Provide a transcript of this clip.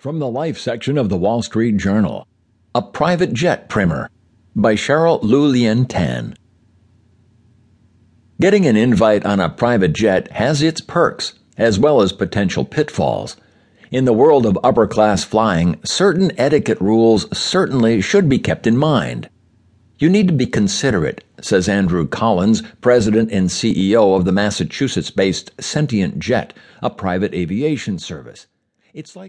From the Life section of the Wall Street Journal A Private Jet Primer by Cheryl Lu-Lien Tan. Getting an invite on a private jet has its perks, as well as potential pitfalls. In the world of upper class flying, certain etiquette rules certainly should be kept in mind. You need to be considerate, says Andrew Collins, president and CEO of the Massachusetts based Sentient Jet, a private aviation service. It's like